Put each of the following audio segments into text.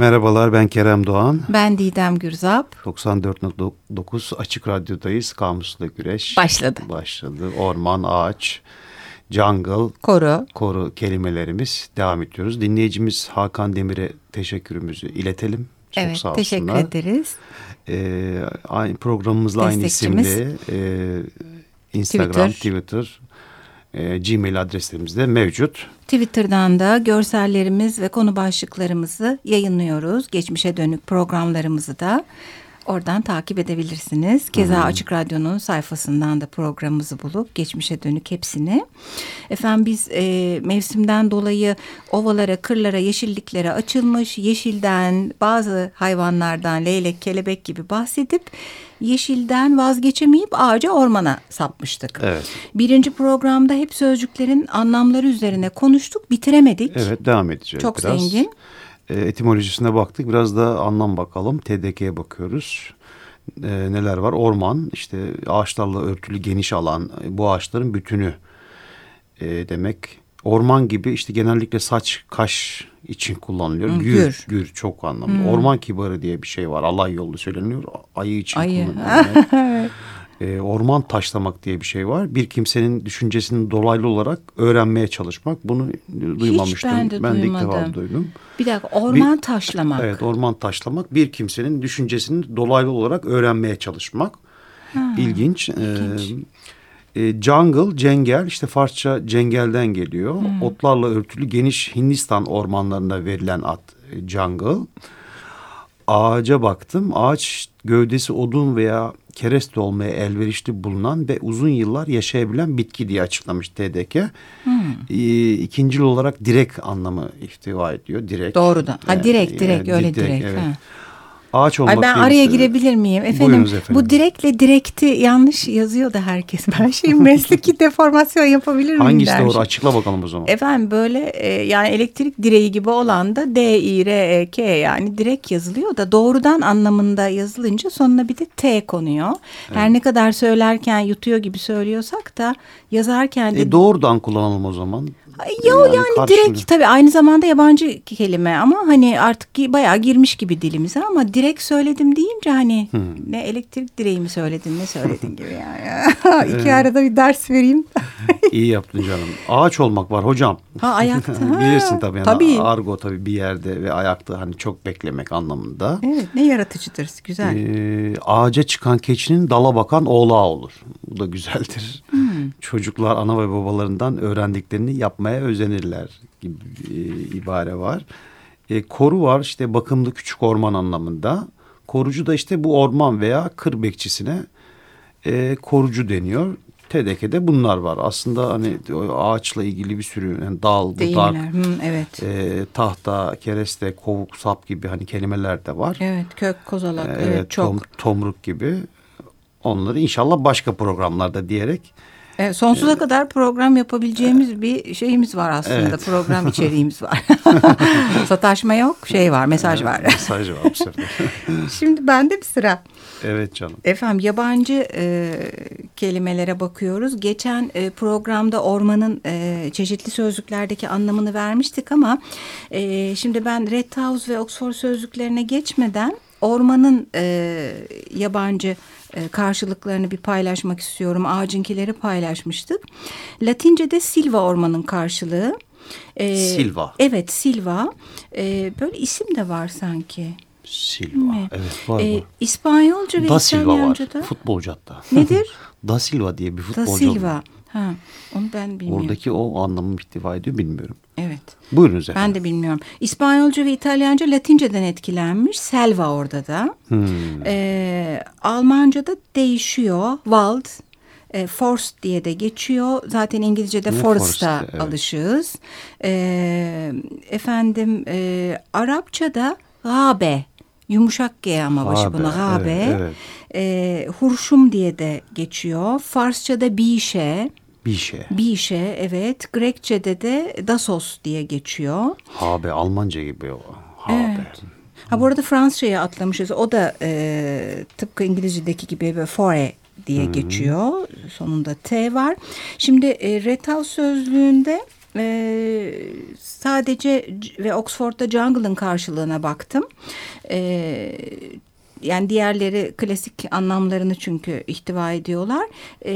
Merhabalar ben Kerem Doğan. Ben Didem Gürzap. 94.9 Açık Radyo'dayız. Kamusla Güreş. Başladı. Başladı. Orman, ağaç, jungle, koru, koru kelimelerimiz devam ediyoruz. Dinleyicimiz Hakan Demir'e teşekkürümüzü iletelim. Çok evet, sağ teşekkür ederiz. Ee, aynı programımızla aynı isimli e, Instagram, Twitter, Twitter e, Gmail adreslerimiz de mevcut. Twitter'dan da görsellerimiz ve konu başlıklarımızı yayınlıyoruz. Geçmişe dönük programlarımızı da oradan takip edebilirsiniz. Keza hmm. Açık Radyo'nun sayfasından da programımızı bulup geçmişe dönük hepsini. Efendim biz e, mevsimden dolayı ovalara, kırlara, yeşilliklere açılmış, yeşilden, bazı hayvanlardan, leylek, kelebek gibi bahsedip yeşilden vazgeçemeyip ağaca ormana sapmıştık. Evet. Birinci programda hep sözcüklerin anlamları üzerine konuştuk, bitiremedik. Evet, devam edeceğiz Çok biraz. zengin. E, etimolojisine baktık, biraz da anlam bakalım. TDK'ye bakıyoruz. E, neler var? Orman, işte ağaçlarla örtülü geniş alan, bu ağaçların bütünü e, demek. Orman gibi işte genellikle saç, kaş için kullanılıyor. Gür, gür, gür çok anlamlı. Hmm. Orman kibarı diye bir şey var. Allah yolu söyleniyor. Ayı için Ayı. kullanılıyor. e, orman taşlamak diye bir şey var. Bir kimsenin düşüncesini dolaylı olarak öğrenmeye çalışmak. Bunu duymamıştım. Hiç ben de ben duymadım. de ilk defa duydum. Bir dakika orman bir, taşlamak. Evet orman taşlamak bir kimsenin düşüncesini dolaylı olarak öğrenmeye çalışmak. Ha, ilginç. ilginç. Ee, e, jungle, cengel işte Farsça cengelden geliyor. Hmm. Otlarla örtülü geniş Hindistan ormanlarında verilen ad e, jungle. Ağaca baktım. Ağaç gövdesi odun veya kereste olmaya elverişli bulunan ve uzun yıllar yaşayabilen bitki diye açıklamış TDK. Hmm. E, ikincil olarak direk anlamı ihtiva ediyor. Direk. Doğrudan. Ha direk direk yani, öyle direk. direk evet. Ha ağaç olmak Ay ben araya girebilir miyim? Efendim, efendim bu direkle direkti yanlış yazıyor da herkes. Ben şey mesleki deformasyon yapabilir miyim Hangisi doğru açıkla bakalım o zaman. Efendim böyle e, yani elektrik direği gibi olan da D, I, R, E, K yani direk yazılıyor da doğrudan anlamında yazılınca sonuna bir de T konuyor. Evet. Her ne kadar söylerken yutuyor gibi söylüyorsak da yazarken de... E, doğrudan kullanalım o zaman. Ya yani, yani direkt tabii aynı zamanda yabancı kelime ama hani artık bayağı girmiş gibi dilimize ama direkt söyledim deyince hani hmm. ne elektrik direği mi söyledin ne söyledin gibi yani. İki arada bir ders vereyim. İyi yaptın canım. Ağaç olmak var hocam. Ha ayakta. Bilirsin tabii. Yani tabii. Argo tabii bir yerde ve ayakta hani çok beklemek anlamında. Evet ne yaratıcıdır güzel. Ee, ağaca çıkan keçinin dala bakan oğlağı olur. Bu da güzeldir. Hmm. Çocuklar ana ve babalarından öğrendiklerini yapmaya özenirler gibi bir ibare var. E, koru var işte bakımlı küçük orman anlamında. Korucu da işte bu orman veya kır bekçisine e, korucu deniyor. TDK'de bunlar var. Aslında hani ağaçla ilgili bir sürü yani dal, budak, Hı, evet. e, tahta, kereste, kovuk, sap gibi hani kelimeler de var. Evet, kök, kozalak, e, evet, çok. Tom, tomruk gibi. Onları inşallah başka programlarda diyerek Evet, sonsuza evet. kadar program yapabileceğimiz bir şeyimiz var aslında. Evet. Program içeriğimiz var. Sataşma yok, şey var, mesaj var. mesaj var. Şimdi bende bir sıra. Evet canım. Efendim yabancı e, kelimelere bakıyoruz. Geçen e, programda ormanın e, çeşitli sözlüklerdeki anlamını vermiştik ama e, şimdi ben Red House ve Oxford sözlüklerine geçmeden ormanın e, yabancı e, karşılıklarını bir paylaşmak istiyorum. Ağacınkileri paylaşmıştık. Latince'de silva ormanın karşılığı. E, silva. Evet silva. E, böyle isim de var sanki. Silva. Mi? Evet var e, İspanyolca ve da İtalyanca'da. Silva var. Futbolcu hatta. Nedir? da Silva diye bir futbolcu. Da Silva. Ha, onu ben bilmiyorum. Oradaki o anlamı ihtiva ediyor bilmiyorum. Evet. Buyurunuz efendim. Ben de bilmiyorum. İspanyolca ve İtalyanca Latinceden etkilenmiş. Selva orada da. Hmm. Ee, Almanca'da değişiyor. Wald, e, forest diye de geçiyor. Zaten İngilizce'de forest'a evet. alışığız. E, efendim e, Arapça'da gabe yumuşak G ama başı buna gabe. Evet, evet. E, hurşum diye de geçiyor. Farsça'da bişe. Bişe. Bişe evet. Grekçe'de de Dasos diye geçiyor. Habe Almanca gibi o. Habe. Evet. Ha bu arada Fransızca'ya atlamışız. O da e, tıpkı İngilizce'deki gibi böyle fore diye hmm. geçiyor. Sonunda T var. Şimdi e, Retal sözlüğünde e, sadece ve Oxford'da jungle'ın karşılığına baktım. E, yani diğerleri klasik anlamlarını çünkü ihtiva ediyorlar. E,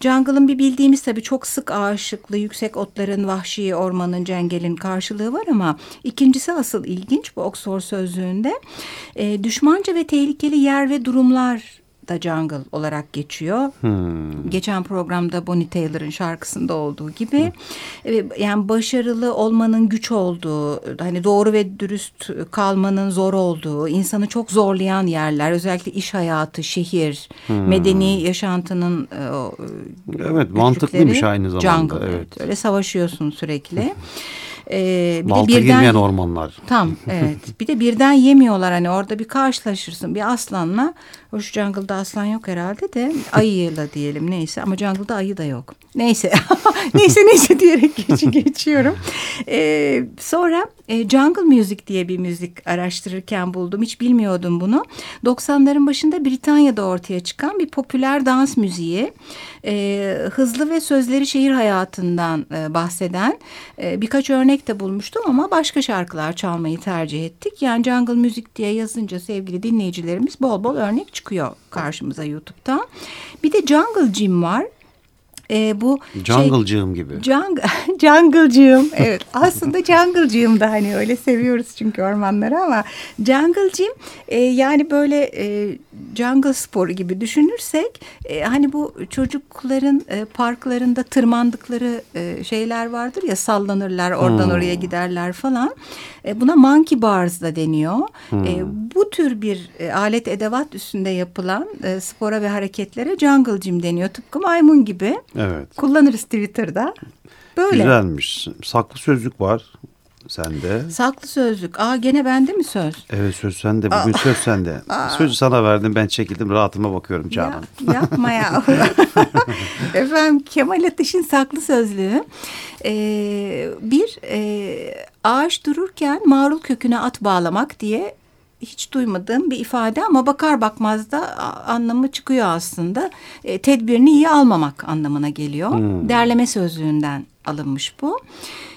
jungle'ın bir bildiğimiz tabii çok sık ağaçlıklı, yüksek otların, vahşi ormanın, cengelin karşılığı var ama ikincisi asıl ilginç bu Oxford sözlüğünde. E, düşmanca ve tehlikeli yer ve durumlar da Jungle olarak geçiyor. Hmm. Geçen programda Bonnie Taylor'ın şarkısında olduğu gibi. Hmm. Yani başarılı olmanın güç olduğu, hani doğru ve dürüst kalmanın zor olduğu, insanı çok zorlayan yerler. Özellikle iş hayatı, şehir, hmm. medeni yaşantının e, Evet mantıklıymış aynı zamanda. Jungle, evet. evet. Öyle savaşıyorsun sürekli. Ee, bir Balta de birden, girmeyen ormanlar. Tam evet. bir de birden yemiyorlar hani orada bir karşılaşırsın bir aslanla. Hoş jungle'da aslan yok herhalde de ayıyla diyelim neyse ama jungle'da ayı da yok. Neyse neyse neyse diyerek geç, geçiyorum. Ee, sonra e, jungle music diye bir müzik araştırırken buldum. Hiç bilmiyordum bunu. 90'ların başında Britanya'da ortaya çıkan bir popüler dans müziği. E, hızlı ve sözleri şehir hayatından e, bahseden e, birkaç örnek de bulmuştum ama başka şarkılar çalmayı tercih ettik. Yani jungle müzik diye yazınca sevgili dinleyicilerimiz bol bol örnek çıkıyor karşımıza YouTube'da. Bir de Jungle Gym var. E, bu Jungle'cığım şey, gibi. Jung, jungle'cığım evet aslında jungle'cığım da hani öyle seviyoruz çünkü ormanları ama jungle'cığım e, yani böyle e, jungle sporu gibi düşünürsek e, hani bu çocukların e, parklarında tırmandıkları e, şeyler vardır ya sallanırlar oradan hmm. oraya giderler falan. E, buna monkey bars da deniyor. Hmm. E, bu tür bir e, alet edevat üstünde yapılan e, spora ve hareketlere jungle gym deniyor. Tıpkı maymun gibi. Evet. Kullanırız Twitter'da. Böyle. Güzelmiş. Saklı sözlük var sende. Saklı sözlük. Aa gene bende mi söz? Evet söz sende. Bugün Aa. söz sende. Aa. Sözü sana verdim. Ben çekildim. Rahatıma bakıyorum Canan. Ya, yapma ya. Efendim Kemal Ateş'in saklı sözlüğü. Ee, bir e, ağaç dururken marul köküne at bağlamak diye hiç duymadığım bir ifade ama bakar bakmaz da anlamı çıkıyor aslında. E, tedbirini iyi almamak anlamına geliyor. Hmm. Derleme sözlüğünden alınmış bu.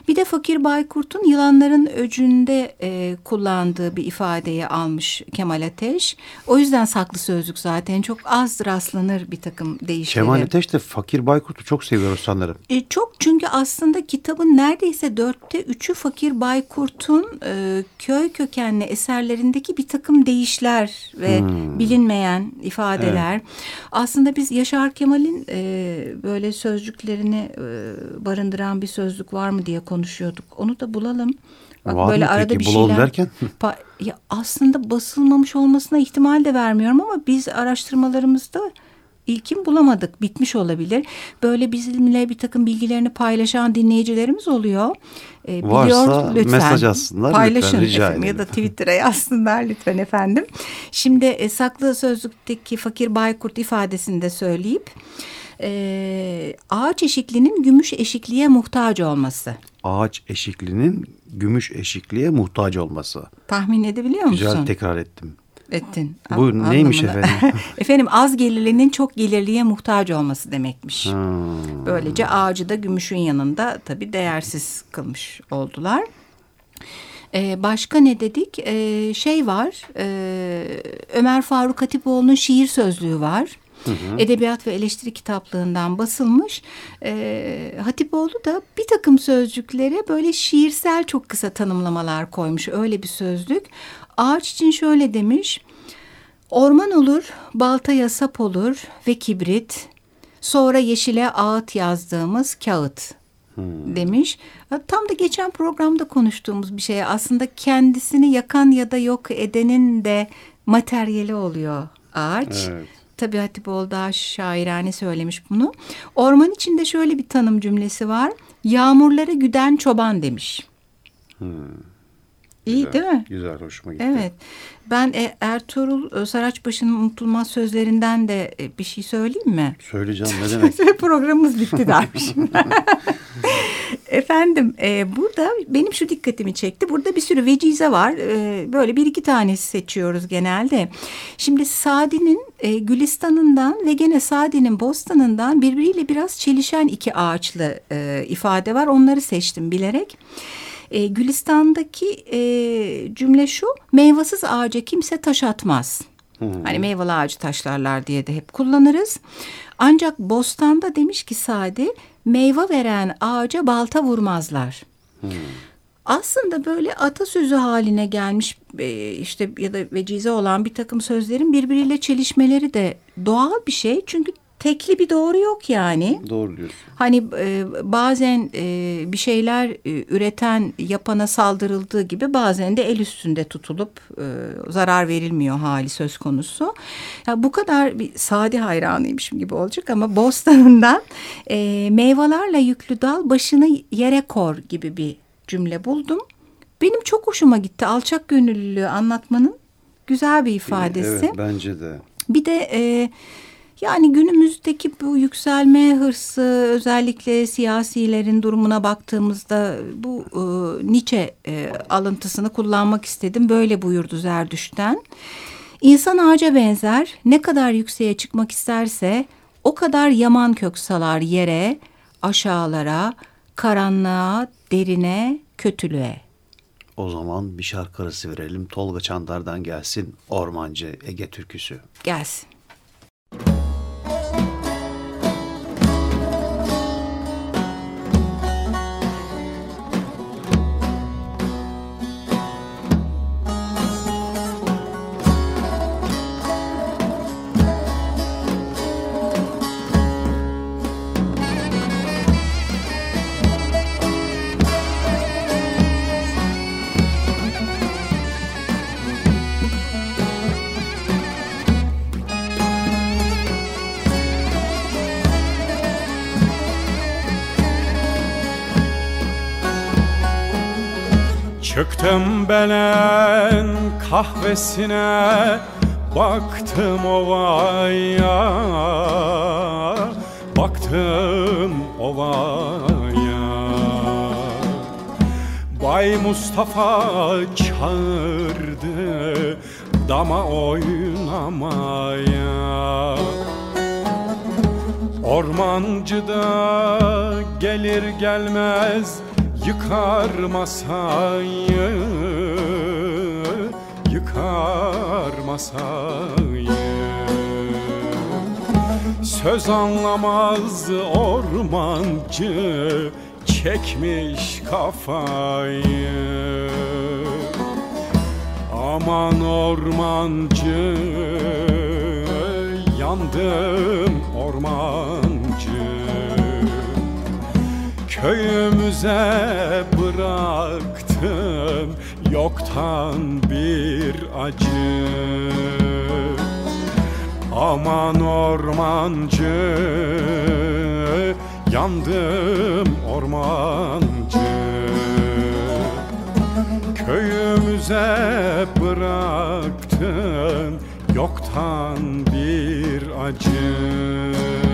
Bir de Fakir Baykurt'un yılanların öcünde e, kullandığı bir ifadeyi almış Kemal Ateş. O yüzden saklı sözlük zaten çok az rastlanır bir takım değişleri. Kemal Ateş de Fakir Baykurt'u çok seviyoruz sanırım. E, çok çünkü aslında kitabın neredeyse dörtte üçü Fakir Baykurt'un e, köy kökenli eserlerindeki bir takım değişler ve hmm. bilinmeyen ifadeler. Evet. Aslında biz Yaşar Kemal'in e, böyle sözcüklerini e, barındıran bir sözlük var mı diye konuşuyoruz konuşuyorduk. Onu da bulalım. Bak Var böyle arada peki? bir bulalım şeyler. derken? ya aslında basılmamış olmasına ihtimal de vermiyorum ama biz araştırmalarımızda ilkin bulamadık. Bitmiş olabilir. Böyle bizimle bir takım bilgilerini paylaşan dinleyicilerimiz oluyor. Ee, Varsa lütfen, mesaj atsınlar paylaşın lütfen rica efendim, ya da Twitter'a yazsınlar lütfen efendim. Şimdi e, saklı sözlükteki fakir baykurt ifadesini de söyleyip e, ağaç eşiklinin gümüş eşikliğe muhtaç olması. Ağaç eşiklinin gümüş eşikliğe muhtaç olması. Tahmin edebiliyor musun? Güzel tekrar ettim. Ettin. Bu A neymiş efendim? efendim az gelirlinin çok gelirliye muhtaç olması demekmiş. Hmm. Böylece ağacı da gümüşün yanında tabii değersiz kılmış oldular. Ee, başka ne dedik? Ee, şey var. E, Ömer Faruk Hatipoğlu'nun şiir sözlüğü var. Hı hı. Edebiyat ve eleştiri kitaplığından basılmış. E, Hatipoğlu da bir takım sözcüklere böyle şiirsel çok kısa tanımlamalar koymuş. Öyle bir sözlük. Ağaç için şöyle demiş. Orman olur, baltaya sap olur ve kibrit. Sonra yeşile ağıt yazdığımız kağıt hmm. demiş. Tam da geçen programda konuştuğumuz bir şey. Aslında kendisini yakan ya da yok edenin de materyali oluyor ağaç. Evet. Tabii Hatipoğlu daha şairane söylemiş bunu. Orman içinde şöyle bir tanım cümlesi var. Yağmurları güden çoban demiş. Hmm. İyi güzel, değil mi? Güzel, hoşuma gitti. Evet. Ben e, Ertuğrul e, Saraçbaşı'nın unutulmaz sözlerinden de e, bir şey söyleyeyim mi? Söyleyeceğim ne demek? Programımız bitti dermişim. Efendim e, burada benim şu dikkatimi çekti. Burada bir sürü vecize var. E, böyle bir iki tanesi seçiyoruz genelde. Şimdi Sadi'nin e, Gülistan'ından ve gene Sadi'nin Bostan'ından birbiriyle biraz çelişen iki ağaçlı e, ifade var. Onları seçtim bilerek. E, Gülistan'daki e, cümle şu, meyvasız ağaca kimse taş atmaz. Hmm. Hani meyveli ağacı taşlarlar diye de hep kullanırız. Ancak bostanda demiş ki Sadi, meyve veren ağaca balta vurmazlar. Hmm. Aslında böyle atasözü haline gelmiş e, işte ya da vecize olan bir takım sözlerin birbiriyle çelişmeleri de doğal bir şey. Çünkü tekli bir doğru yok yani. Doğru diyorsun. Hani e, bazen e, bir şeyler e, üreten yapana saldırıldığı gibi bazen de el üstünde tutulup e, zarar verilmiyor hali söz konusu. Ya bu kadar bir sadi hayranıymışım gibi olacak ama bostanından e, meyvelerle yüklü dal başını yere kor gibi bir cümle buldum. Benim çok hoşuma gitti. Alçak gönüllülüğü anlatmanın güzel bir ifadesi. Evet bence de. Bir de e, yani günümüzdeki bu yükselme hırsı özellikle siyasilerin durumuna baktığımızda bu e, Nietzsche e, alıntısını kullanmak istedim. Böyle buyurdu Zerdüş'ten. İnsan ağaca benzer ne kadar yükseğe çıkmak isterse o kadar yaman kök salar yere, aşağılara, karanlığa, derine, kötülüğe. O zaman bir şarkı arası verelim. Tolga Çandar'dan gelsin Ormancı Ege türküsü. Gelsin. Çıktım belen kahvesine Baktım ovaya. Baktım ovaya. Bay Mustafa çağırdı Dama oynamaya. Ormancı da gelir gelmez Yıkar masayı Yıkar masayı Söz anlamaz ormancı Çekmiş kafayı. Aman ormancı Yandım ormancı Köyümüze bıraktım yoktan bir acı. Aman ormancı yandım ormancı. Köyümüze bıraktım yoktan bir acı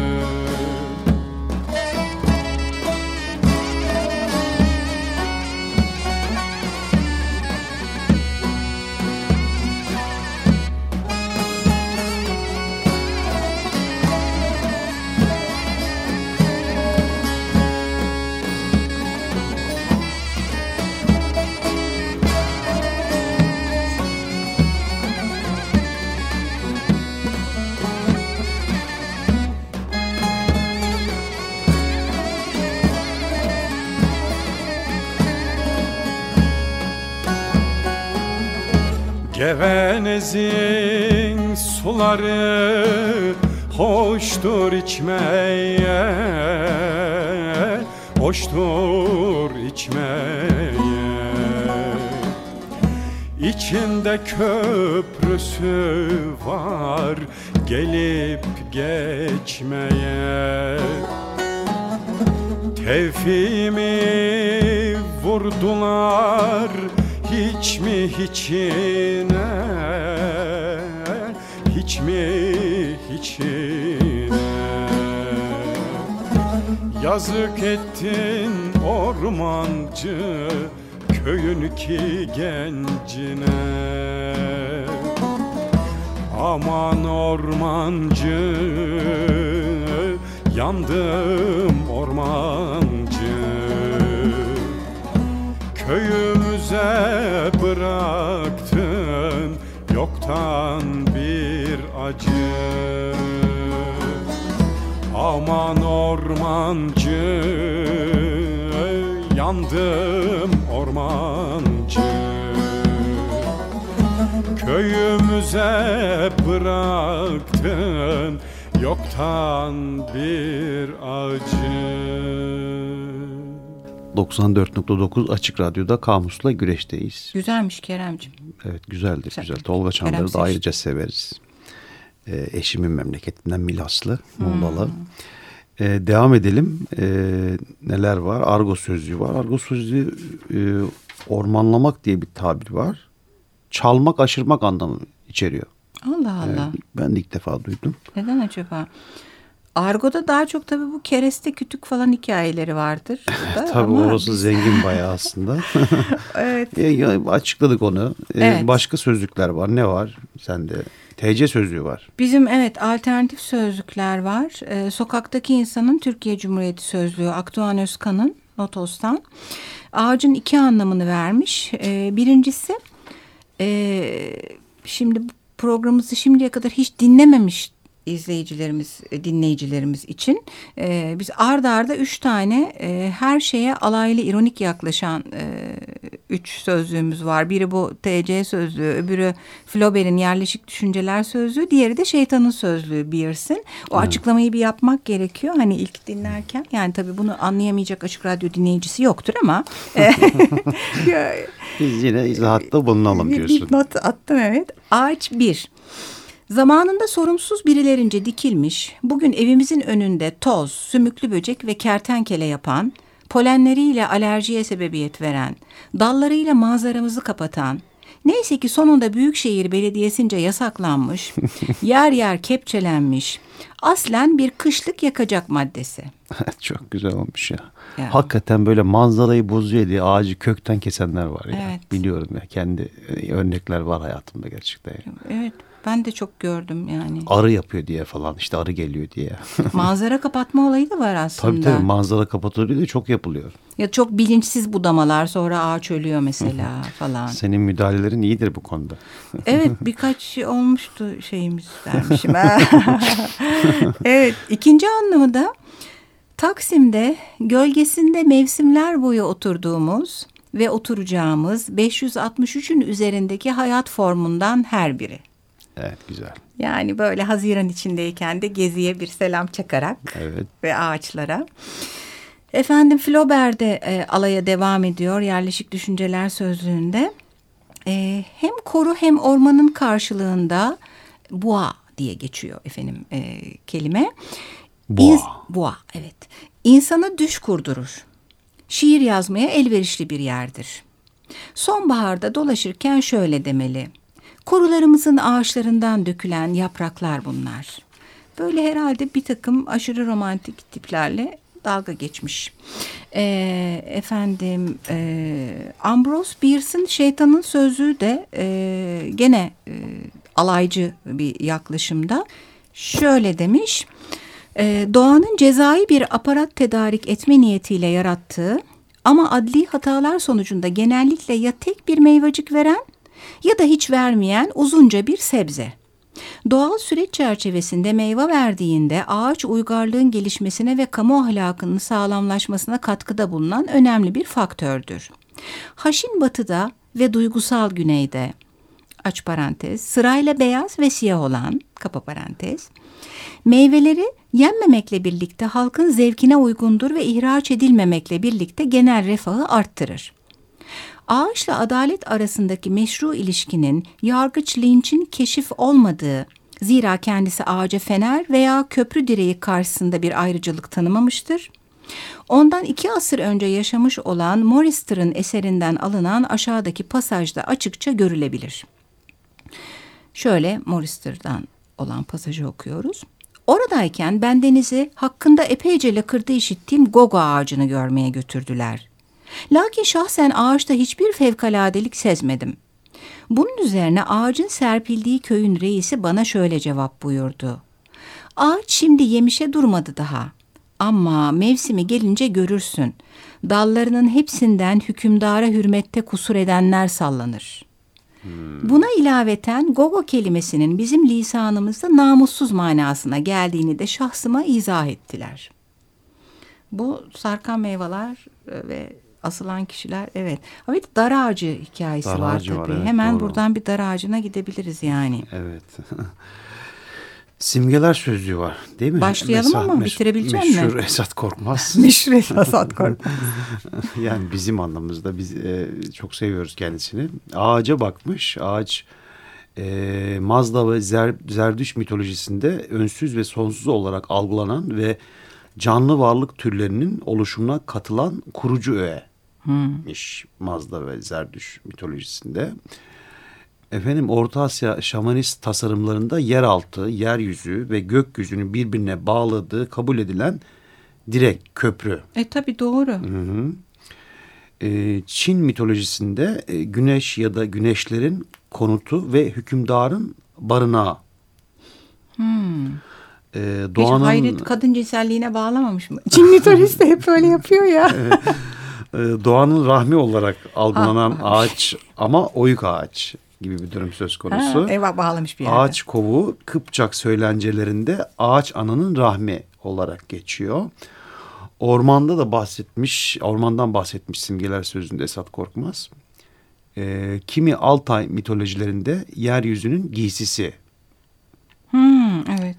Gevenezin suları hoştur içmeye Hoştur içmeye. İçinde köprüsü var gelip geçmeye. Tevfimi vurdular hiç mi hiçine? Hiç mi hiçine? Yazık ettin ormancı Köyün ki gencine. Aman ormancı Yandım ormancı Köyümüze bıraktın Yoktan bir acı. Aman ormancı Yandım ormancı. Köyümüze bıraktın Yoktan bir acı 94.9 Açık Radyo'da Kamus'la güreşteyiz. Güzelmiş Keremciğim. Evet güzeldir Güzel. güzel. Tolga Çandar'ı Kerem da ayrıca severiz. Ee, eşimin memleketinden Milaslı, Muğlalı. Ee, devam edelim. Ee, neler var? Argo sözlüğü var. Argo sözlüğü e, ormanlamak diye bir tabir var. Çalmak, aşırmak anlamı içeriyor. Allah Allah. Evet, ben de ilk defa duydum. Neden acaba? Argo'da daha çok tabii bu kereste kütük falan hikayeleri vardır. burada Tabii ama orası biz- zengin bayağı aslında. Evet. Ya, ya, açıkladık onu. Ee, Evet. Başka sözlükler var. Ne var? Sende TC sözlüğü var. Bizim evet alternatif sözlükler var. Ee, sokaktaki insanın Türkiye Cumhuriyeti Sözlüğü Akdoğan Özkan'ın Notos'tan. Ağacın iki anlamını vermiş. Ee, birincisi e, şimdi programımızı şimdiye kadar hiç dinlememiş izleyicilerimiz, e, dinleyicilerimiz için e, biz arda arda üç tane e, her şeye alaylı ironik yaklaşan e, üç sözlüğümüz var. Biri bu TC sözlüğü, öbürü Flaubert'in yerleşik düşünceler sözlüğü, diğeri de şeytanın sözlüğü Beers'in. O açıklamayı bir yapmak gerekiyor. Hani ilk dinlerken yani tabii bunu anlayamayacak açık radyo dinleyicisi yoktur ama e, Biz yine izahatta bulunalım diyorsun. bir not attım evet. Ağaç bir. Zamanında sorumsuz birilerince dikilmiş, bugün evimizin önünde toz, sümüklü böcek ve kertenkele yapan, polenleriyle alerjiye sebebiyet veren, dallarıyla manzaramızı kapatan, neyse ki sonunda Büyükşehir Belediyesince yasaklanmış, yer yer kepçelenmiş, aslen bir kışlık yakacak maddesi. Çok güzel olmuş ya. Ya. Hakikaten böyle manzarayı bozuyor diye ağacı kökten kesenler var ya. Evet. Biliyorum ya kendi e, örnekler var hayatımda gerçekten. ya. Evet, ben de çok gördüm yani. Arı yapıyor diye falan işte arı geliyor diye. Manzara kapatma olayı da var aslında. tabii tabii manzara kapatılıyor diye çok yapılıyor. Ya çok bilinçsiz budamalar sonra ağaç ölüyor mesela falan. Senin müdahalelerin iyidir bu konuda. Evet birkaç şey olmuştu şeyimiz vermişim. evet ikinci anlamı da Taksim'de gölgesinde mevsimler boyu oturduğumuz ve oturacağımız 563'ün üzerindeki hayat formundan her biri. Evet güzel. Yani böyle Haziran içindeyken de geziye bir selam çakarak Evet. ve ağaçlara. Efendim Flaubert de e, alaya devam ediyor yerleşik düşünceler sözlüğünde. E, hem koru hem ormanın karşılığında boğa diye geçiyor efendim e, kelime. Boğa. boğa evet. İnsana düş kurdurur. Şiir yazmaya elverişli bir yerdir. Sonbaharda dolaşırken şöyle demeli. Korularımızın ağaçlarından dökülen yapraklar bunlar. Böyle herhalde bir takım aşırı romantik tiplerle dalga geçmiş. Ee, efendim e, Ambrose Bierce'ın Şeytanın Sözlüğü de e, gene e, alaycı bir yaklaşımda şöyle demiş. E, doğanın cezai bir aparat tedarik etme niyetiyle yarattığı ama adli hatalar sonucunda genellikle ya tek bir meyvacık veren ya da hiç vermeyen uzunca bir sebze. Doğal süreç çerçevesinde meyve verdiğinde ağaç uygarlığın gelişmesine ve kamu ahlakının sağlamlaşmasına katkıda bulunan önemli bir faktördür. Haşin batıda ve duygusal güneyde aç parantez sırayla beyaz ve siyah olan kapa parantez meyveleri yenmemekle birlikte halkın zevkine uygundur ve ihraç edilmemekle birlikte genel refahı arttırır. Ağaçla adalet arasındaki meşru ilişkinin yargıç Lynch'in keşif olmadığı, zira kendisi ağaca fener veya köprü direği karşısında bir ayrıcalık tanımamıştır. Ondan iki asır önce yaşamış olan Morister'ın eserinden alınan aşağıdaki pasajda açıkça görülebilir. Şöyle Morister'dan olan pasajı okuyoruz. Oradayken ben denizi hakkında epeyce lakırdı işittiğim gogo ağacını görmeye götürdüler. Lakin şahsen ağaçta hiçbir fevkaladelik sezmedim. Bunun üzerine ağacın serpildiği köyün reisi bana şöyle cevap buyurdu. Ağaç şimdi yemişe durmadı daha. Ama mevsimi gelince görürsün. Dallarının hepsinden hükümdara hürmette kusur edenler sallanır. Buna ilaveten gogo kelimesinin bizim lisanımızda namussuz manasına geldiğini de şahsıma izah ettiler. Bu sarkan meyveler e, ve asılan kişiler evet. Ama bir dar ağacı hikayesi Dar var ağacı tabii. var, evet, Hemen doğru. buradan bir dar ağacına gidebiliriz yani. Evet. Simgeler sözlüğü var değil mi? Başlayalım ama bitirebilecek misin? Meşhur Esat Korkmaz. Müşret Hasat Korkmaz. yani bizim anlamımızda biz e, çok seviyoruz kendisini. Ağaca bakmış. Ağaç e, Mazda ve Zer, Zerdüş mitolojisinde önsüz ve sonsuz olarak algılanan ve canlı varlık türlerinin oluşumuna katılan kurucu öğemiş Mazda ve Zerdüş mitolojisinde. Efendim Orta Asya şamanist tasarımlarında yeraltı, yeryüzü ve gökyüzünün birbirine bağladığı kabul edilen direk, köprü. E tabii doğru. Hı hı. Ee, Çin mitolojisinde e, güneş ya da güneşlerin konutu ve hükümdarın barınağı. Hmm. Hiç doğanın hayret kadın cinselliğine bağlamamış mı? Çin mitolojisi de hep öyle yapıyor ya. E, doğanın rahmi olarak algılanan Ah, ağaç ama oyuk ağaç gibi bir durum söz konusu. Ha, eyvah bağlamış bir yerde. Ağaç kovuğu Kıpçak söylencelerinde ağaç ananın rahmi olarak geçiyor. Ormanda da bahsetmiş, ormandan bahsetmiş simgeler sözünde Esat Korkmaz. Ee, kimi Altay mitolojilerinde yeryüzünün giysisi. Hmm, evet.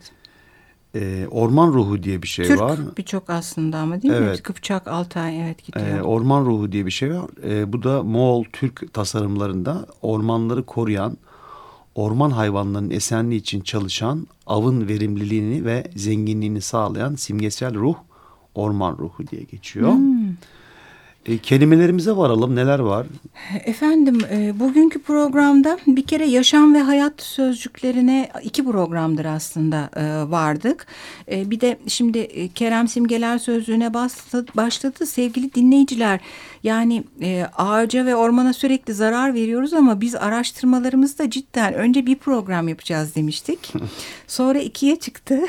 Ee, orman ruhu diye bir şey Türk var. birçok aslında ama değil mi? Evet. Kıpçak, Altay evet gidiyor. Ee, orman ruhu diye bir şey var. Ee, bu da Moğol Türk tasarımlarında ormanları koruyan, orman hayvanlarının esenliği için çalışan, avın verimliliğini ve zenginliğini sağlayan simgesel ruh, orman ruhu diye geçiyor. Hmm. Ee, kelimelerimize varalım. Neler var? Efendim e, bugünkü programda bir kere yaşam ve hayat sözcüklerine iki programdır aslında e, vardık. E, bir de şimdi e, Kerem Simgeler Sözlüğü'ne bastı, başladı sevgili dinleyiciler. Yani e, ağaca ve ormana sürekli zarar veriyoruz ama biz araştırmalarımızda cidden önce bir program yapacağız demiştik. Sonra ikiye çıktı.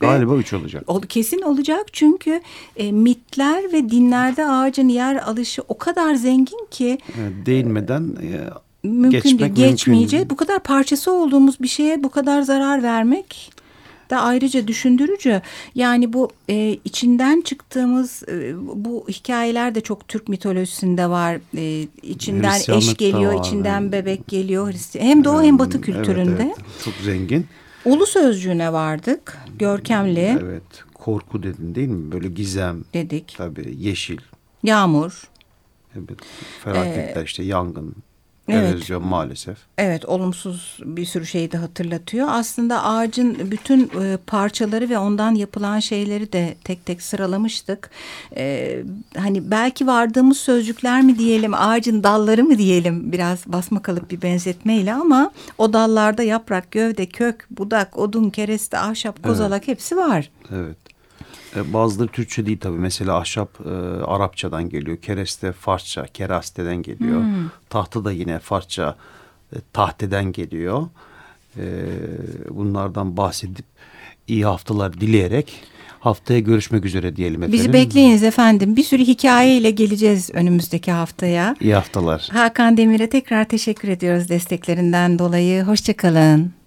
Galiba üç olacak. Ol- Kesin olacak çünkü e, mitler ve dinlerde ağacın yer alışı o kadar zengin ki Ee, değinmeden e, mümkün Geçmek değil, mümkün geçmeyecek. değil. Bu kadar parçası olduğumuz bir şeye bu kadar zarar vermek de ayrıca düşündürücü. Yani bu e, içinden çıktığımız e, bu hikayeler de çok Türk mitolojisinde var. E, içinden eş geliyor, var, içinden evet. bebek geliyor. Hem Doğu hem Batı Evet, kültüründe. evet. Çok zengin. Ulu sözcüğüne vardık. Görkemli Evet. Korku dedin değil mi? Böyle gizem. dedik. Tabii yeşil. Yağmur. Evet, felaketler işte yangın, Ee, evet. erozyon maalesef. Evet olumsuz bir sürü şeyi de hatırlatıyor. Aslında ağacın bütün e, parçaları ve ondan yapılan şeyleri de tek tek sıralamıştık. E, hani belki vardığımız sözcükler mi diyelim, ağacın dalları mı diyelim biraz basma kalıp bir benzetmeyle ama o dallarda yaprak, gövde, kök, budak, odun, kereste, ahşap, kozalak hepsi var. Evet. E, bazıları Türkçe değil tabii. Mesela ahşap e, Arapçadan geliyor. Kereste Farsça, kerasteden geliyor. Tahta da yine Farsça, e, tahteden geliyor. E, bunlardan bahsedip iyi haftalar dileyerek haftaya görüşmek üzere diyelim efendim. Bizi bekleyiniz efendim. Bir sürü hikayeyle geleceğiz önümüzdeki haftaya. İyi haftalar. Hakan Demir'e tekrar teşekkür ediyoruz desteklerinden dolayı. Hoşçakalın.